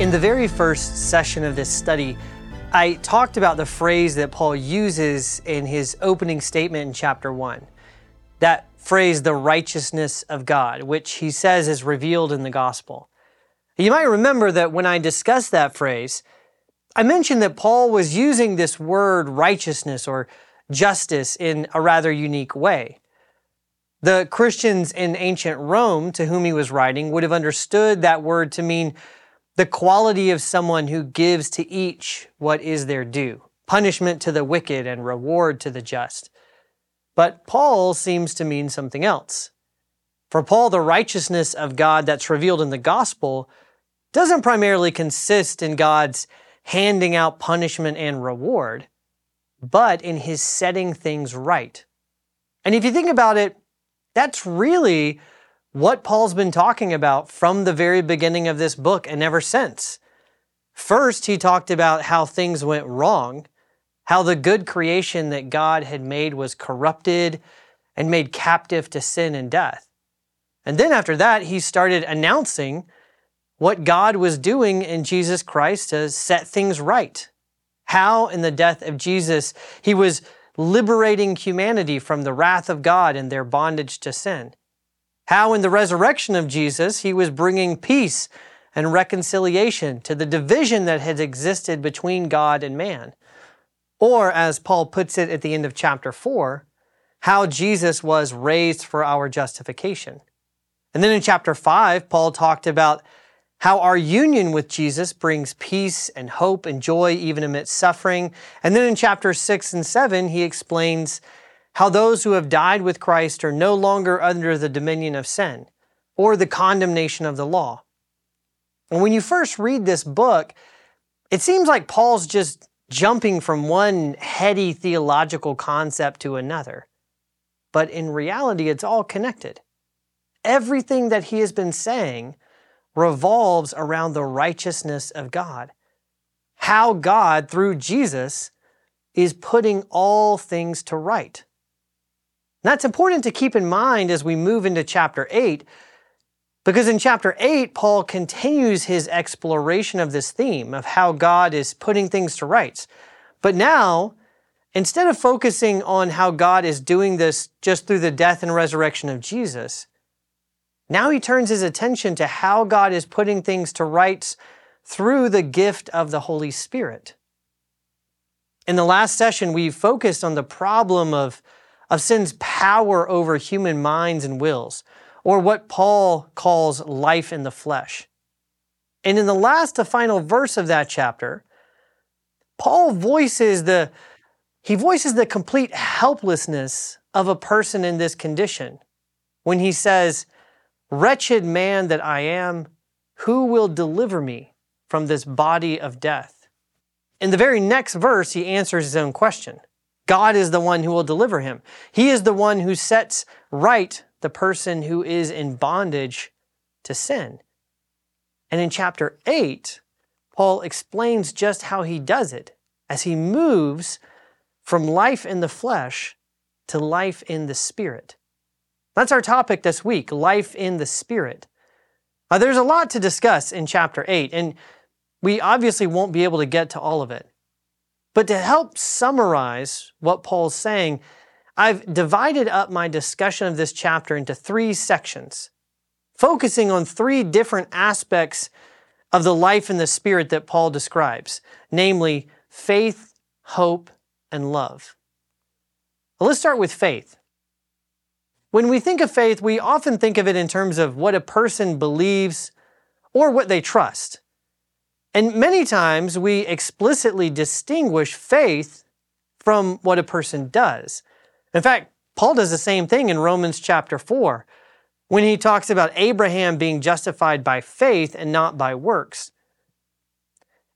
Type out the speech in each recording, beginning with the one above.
In the very first session of this study, I talked about the phrase that Paul uses in his opening statement in chapter 1. That phrase, the righteousness of God, which he says is revealed in the gospel. You might remember that when I discussed that phrase, I mentioned that Paul was using this word righteousness or justice in a rather unique way. The Christians in ancient Rome to whom he was writing would have understood that word to mean the quality of someone who gives to each what is their due, punishment to the wicked and reward to the just. But Paul seems to mean something else. For Paul, the righteousness of God that's revealed in the gospel doesn't primarily consist in God's handing out punishment and reward, but in his setting things right. And if you think about it, that's really what Paul's been talking about from the very beginning of this book and ever since. First, he talked about how things went wrong, how the good creation that God had made was corrupted and made captive to sin and death. And then after that, he started announcing what God was doing in Jesus Christ to set things right. How, in the death of Jesus, he was liberating humanity from the wrath of God and their bondage to sin how in the resurrection of Jesus, he was bringing peace and reconciliation to the division that had existed between God and man. Or, as Paul puts it at the end of chapter 4, how Jesus was raised for our justification. And then in chapter 5, Paul talked about how our union with Jesus brings peace and hope and joy even amidst suffering. And then in chapter 6 and 7, he explains how those who have died with Christ are no longer under the dominion of sin or the condemnation of the law. And when you first read this book, it seems like Paul's just jumping from one heady theological concept to another. But in reality, it's all connected. Everything that he has been saying revolves around the righteousness of God. How God, through Jesus, is putting all things to right. That's important to keep in mind as we move into chapter 8, because in chapter 8, Paul continues his exploration of this theme of how God is putting things to rights. But now, instead of focusing on how God is doing this just through the death and resurrection of Jesus, now he turns his attention to how God is putting things to rights through the gift of the Holy Spirit. In the last session, we focused on the problem of of sin's power over human minds and wills, or what Paul calls life in the flesh. And in the last to final verse of that chapter, Paul voices the he voices the complete helplessness of a person in this condition when he says, Wretched man that I am, who will deliver me from this body of death? In the very next verse, he answers his own question. God is the one who will deliver him. He is the one who sets right the person who is in bondage to sin. And in chapter 8, Paul explains just how he does it as he moves from life in the flesh to life in the spirit. That's our topic this week life in the spirit. Now, there's a lot to discuss in chapter 8, and we obviously won't be able to get to all of it. But to help summarize what Paul's saying, I've divided up my discussion of this chapter into three sections, focusing on three different aspects of the life in the Spirit that Paul describes, namely faith, hope, and love. Well, let's start with faith. When we think of faith, we often think of it in terms of what a person believes or what they trust. And many times we explicitly distinguish faith from what a person does. In fact, Paul does the same thing in Romans chapter 4 when he talks about Abraham being justified by faith and not by works.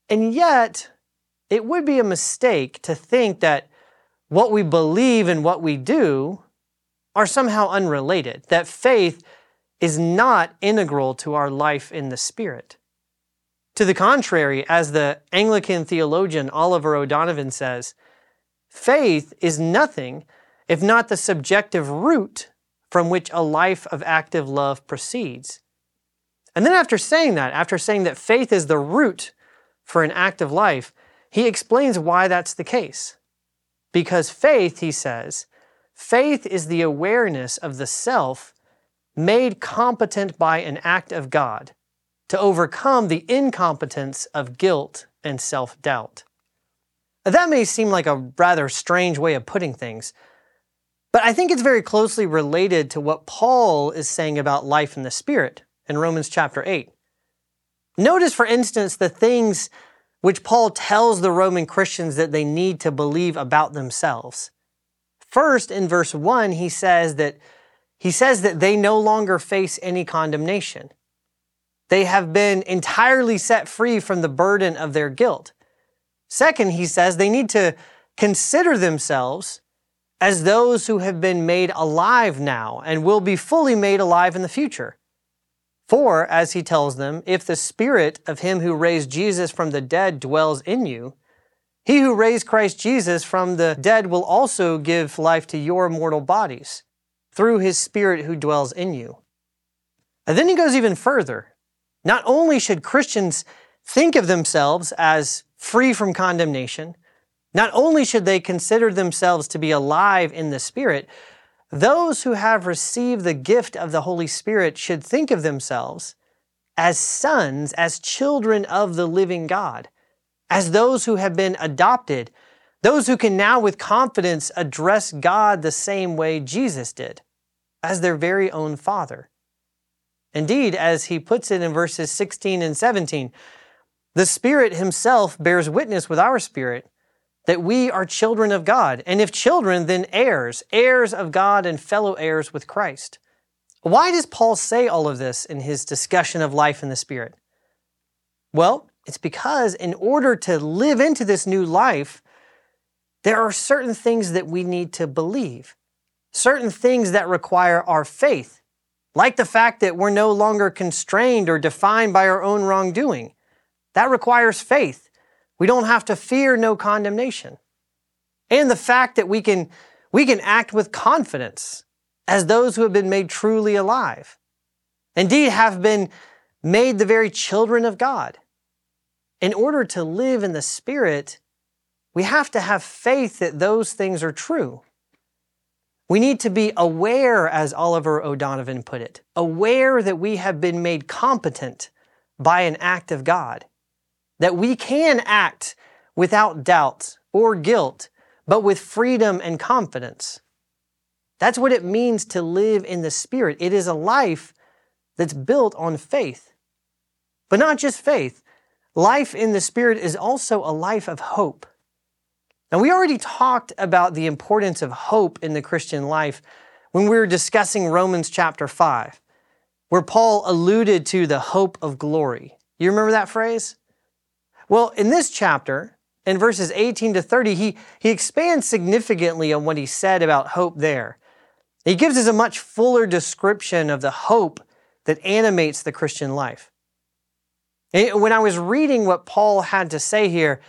And yet, it would be a mistake to think that what we believe and what we do are somehow unrelated, that faith is not integral to our life in the Spirit. To the contrary, as the Anglican theologian Oliver O'Donovan says, faith is nothing if not the subjective root from which a life of active love proceeds. And then after saying that, after saying that faith is the root for an active life, he explains why that's the case. Because faith, he says, faith is the awareness of the self made competent by an act of God to overcome the incompetence of guilt and self doubt. That may seem like a rather strange way of putting things, but I think it's very closely related to what Paul is saying about life in the Spirit in Romans chapter 8. Notice, for instance, the things which Paul tells the Roman Christians that they need to believe about themselves. First, in verse 1, he says that he says that they no longer face any condemnation. They have been entirely set free from the burden of their guilt. Second, he says they need to consider themselves as those who have been made alive now and will be fully made alive in the future. For, as he tells them, if the spirit of him who raised Jesus from the dead dwells in you, he who raised Christ Jesus from the dead will also give life to your mortal bodies through his spirit who dwells in you. And then he goes even further. Not only should Christians think of themselves as free from condemnation, not only should they consider themselves to be alive in the Spirit, those who have received the gift of the Holy Spirit should think of themselves as sons, as children of the living God, as those who have been adopted, those who can now with confidence address God the same way Jesus did, as their very own Father. Indeed, as he puts it in verses 16 and 17, the Spirit Himself bears witness with our spirit that we are children of God. And if children, then heirs, heirs of God and fellow heirs with Christ. Why does Paul say all of this in his discussion of life in the Spirit? Well, it's because in order to live into this new life, there are certain things that we need to believe, certain things that require our faith like the fact that we're no longer constrained or defined by our own wrongdoing. That requires faith. We don't have to fear no condemnation. And the fact that we can, we can act with confidence as those who have been made truly alive. Indeed, have been made the very children of God. In order to live in the Spirit, we have to have faith that those things are true. We need to be aware, as Oliver O'Donovan put it, aware that we have been made competent by an act of God, that we can act without doubt or guilt, but with freedom and confidence. That's what it means to live in the Spirit. It is a life that's built on faith. But not just faith, life in the Spirit is also a life of hope. Now, we already talked about the importance of hope in the Christian life when we were discussing Romans chapter 5, where Paul alluded to the hope of glory. You remember that phrase? Well, in this chapter, in verses 18 to 30, he, he expands significantly on what he said about hope there. He gives us a much fuller description of the hope that animates the Christian life. When I was reading what Paul had to say here,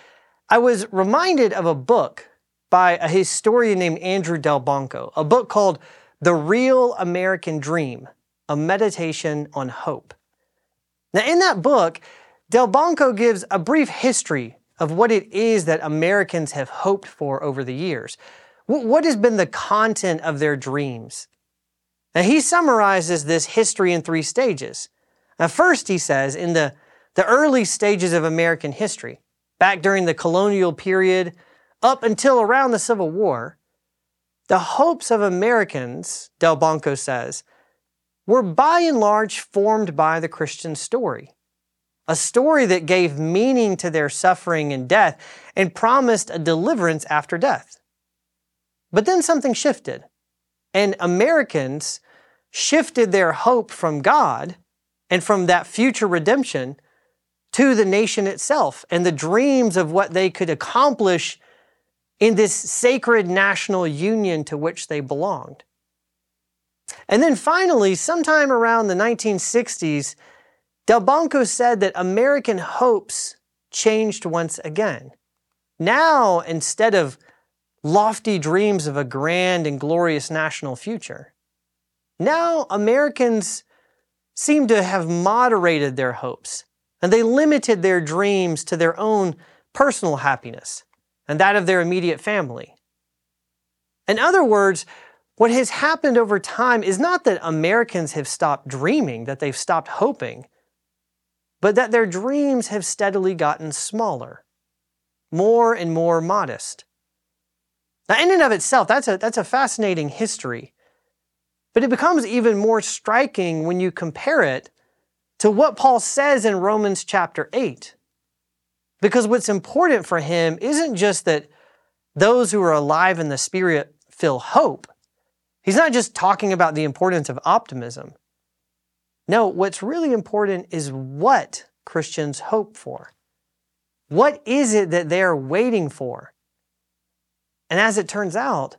I was reminded of a book by a historian named Andrew Delbanco, a book called The Real American Dream A Meditation on Hope. Now, in that book, Delbanco gives a brief history of what it is that Americans have hoped for over the years. What has been the content of their dreams? Now, he summarizes this history in three stages. Now, first, he says, in the, the early stages of American history, back during the colonial period up until around the Civil War, the hopes of Americans, Delbanco says, were by and large formed by the Christian story. A story that gave meaning to their suffering and death and promised a deliverance after death. But then something shifted, and Americans shifted their hope from God and from that future redemption to the nation itself and the dreams of what they could accomplish in this sacred national union to which they belonged. And then finally, sometime around the 1960s, Delbanco said that American hopes changed once again. Now, instead of lofty dreams of a grand and glorious national future, now Americans seem to have moderated their hopes, and they limited their dreams to their own personal happiness and that of their immediate family. In other words, what has happened over time is not that Americans have stopped dreaming, that they've stopped hoping, but that their dreams have steadily gotten smaller, more and more modest. Now, in and of itself, that's a, that's a fascinating history. But it becomes even more striking when you compare it to what Paul says in Romans chapter 8. Because what's important for him isn't just that those who are alive in the Spirit feel hope. He's not just talking about the importance of optimism. No, what's really important is what Christians hope for. What is it that they're waiting for? And as it turns out,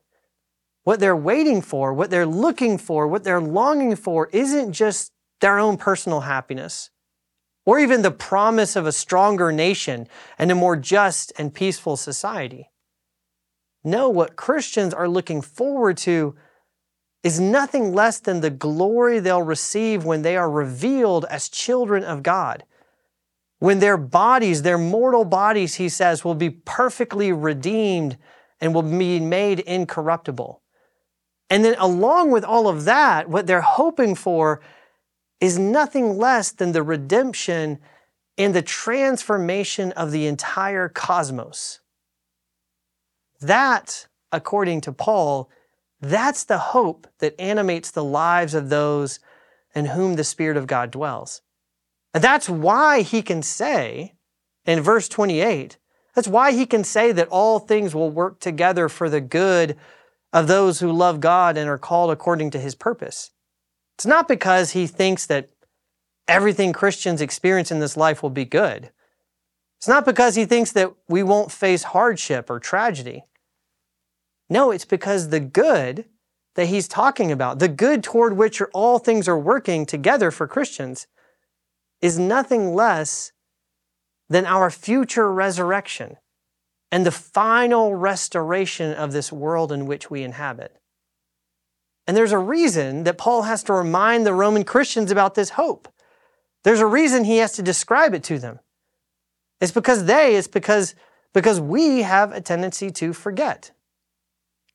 what they're waiting for, what they're looking for, what they're longing for isn't just their own personal happiness or even the promise of a stronger nation and a more just and peaceful society. No, what Christians are looking forward to is nothing less than the glory they'll receive when they are revealed as children of God. When their bodies, their mortal bodies, he says, will be perfectly redeemed and will be made incorruptible. And then, along with all of that, what they're hoping for is nothing less than the redemption and the transformation of the entire cosmos. That, according to Paul, that's the hope that animates the lives of those in whom the Spirit of God dwells. And that's why he can say in verse 28, that's why he can say that all things will work together for the good of those who love God and are called according to his purpose. It's not because he thinks that everything Christians experience in this life will be good. It's not because he thinks that we won't face hardship or tragedy. No, it's because the good that he's talking about, the good toward which all things are working together for Christians, is nothing less than our future resurrection and the final restoration of this world in which we inhabit. And there's a reason that Paul has to remind the Roman Christians about this hope. There's a reason he has to describe it to them. It's because they, it's because, because we have a tendency to forget.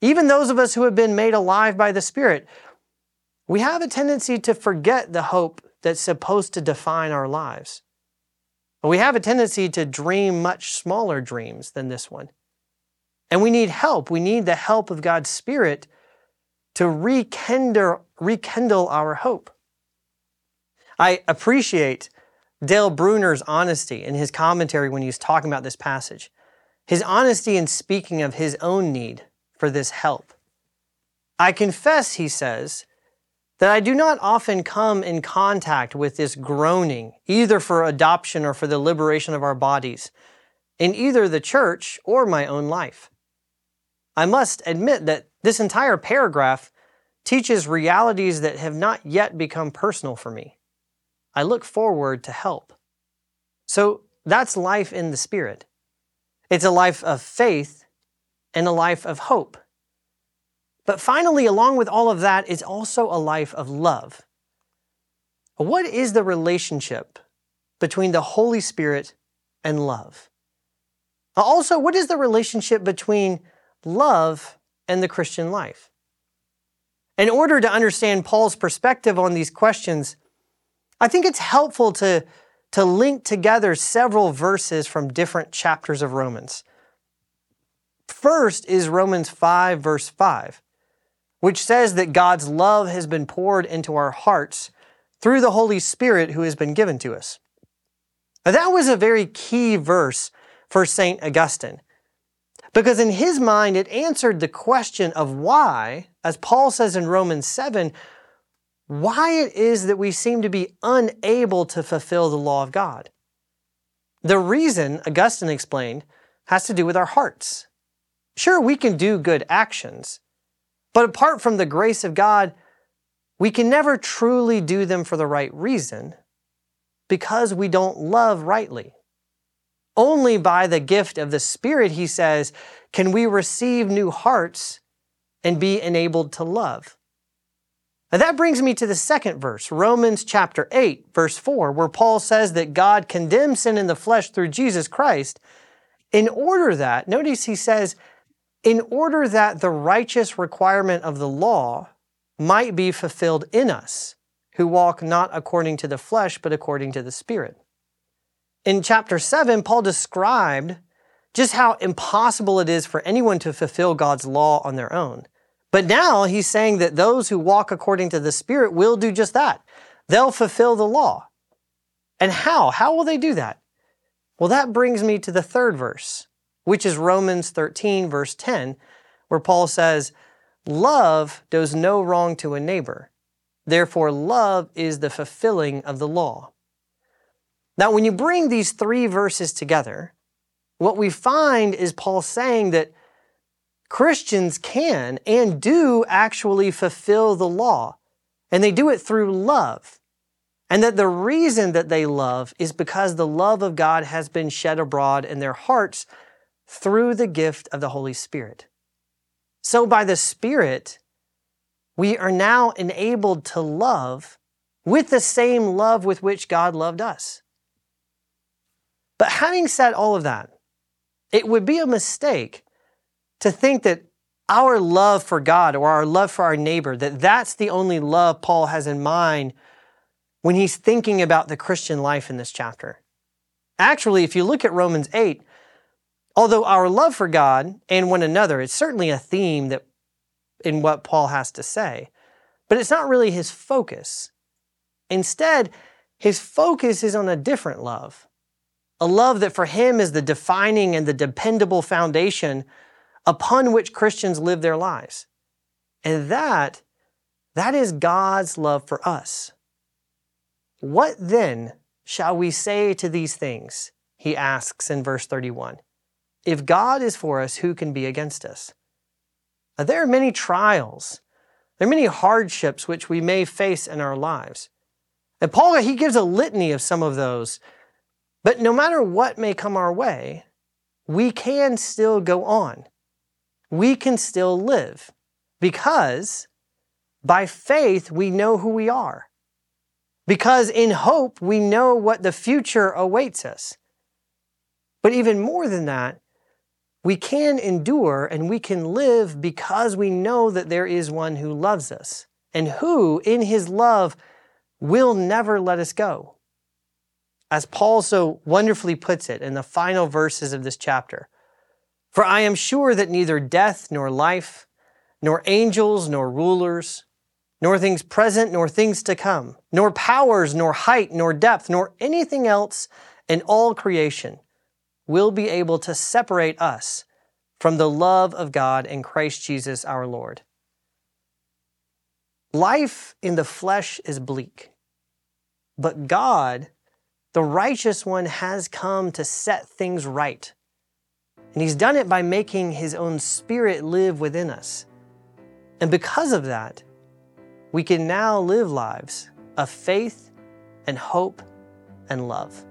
Even those of us who have been made alive by the Spirit, we have a tendency to forget the hope that's supposed to define our lives. But We have a tendency to dream much smaller dreams than this one. And we need help. We need the help of God's Spirit to rekindle, rekindle our hope. I appreciate Dale Bruner's honesty in his commentary when he's talking about this passage. His honesty in speaking of his own need for this help. I confess, he says, that I do not often come in contact with this groaning, either for adoption or for the liberation of our bodies, in either the church or my own life. I must admit that this entire paragraph teaches realities that have not yet become personal for me. I look forward to help. So that's life in the Spirit. It's a life of faith and a life of hope. But finally, along with all of that, is also a life of love. What is the relationship between the Holy Spirit and love? Also, what is the relationship between love and the Christian life? In order to understand Paul's perspective on these questions, I think it's helpful to, to link together several verses from different chapters of Romans. First is Romans 5, verse 5, which says that God's love has been poured into our hearts through the Holy Spirit who has been given to us. Now, that was a very key verse for St. Augustine. Because in his mind, it answered the question of why, as Paul says in Romans 7, why it is that we seem to be unable to fulfill the law of God. The reason, Augustine explained, has to do with our hearts. Sure, we can do good actions, but apart from the grace of God, we can never truly do them for the right reason because we don't love rightly. Only by the gift of the Spirit, he says, can we receive new hearts and be enabled to love. And that brings me to the second verse, Romans chapter 8, verse 4, where Paul says that God condemns sin in the flesh through Jesus Christ in order that, notice he says, in order that the righteous requirement of the law might be fulfilled in us, who walk not according to the flesh, but according to the Spirit. In chapter 7, Paul described just how impossible it is for anyone to fulfill God's law on their own. But now he's saying that those who walk according to the Spirit will do just that. They'll fulfill the law. And how? How will they do that? Well, that brings me to the third verse, which is Romans 13, verse 10, where Paul says, Love does no wrong to a neighbor. Therefore, love is the fulfilling of the law. Now, when you bring these three verses together, what we find is Paul saying that Christians can and do actually fulfill the law, and they do it through love. And that the reason that they love is because the love of God has been shed abroad in their hearts through the gift of the Holy Spirit. So, by the Spirit, we are now enabled to love with the same love with which God loved us. But having said all of that, it would be a mistake to think that our love for God or our love for our neighbor, that that's the only love Paul has in mind when he's thinking about the Christian life in this chapter. Actually, if you look at Romans 8, although our love for God and one another is certainly a theme that in what Paul has to say, but it's not really his focus. Instead, his focus is on a different love, a love that for him is the defining and the dependable foundation upon which Christians live their lives. And that, that is God's love for us. What then shall we say to these things? He asks in verse 31. If God is for us, who can be against us? Now, there are many trials, there are many hardships which we may face in our lives. And Paul, he gives a litany of some of those. But no matter what may come our way, we can still go on we can still live because by faith we know who we are. Because in hope we know what the future awaits us. But even more than that, we can endure and we can live because we know that there is one who loves us and who, in his love, will never let us go. As Paul so wonderfully puts it in the final verses of this chapter, for I am sure that neither death nor life, nor angels nor rulers, nor things present nor things to come, nor powers, nor height, nor depth, nor anything else in all creation will be able to separate us from the love of God in Christ Jesus our Lord. Life in the flesh is bleak, but God, the righteous one, has come to set things right and He's done it by making His own Spirit live within us. And because of that, we can now live lives of faith and hope and love.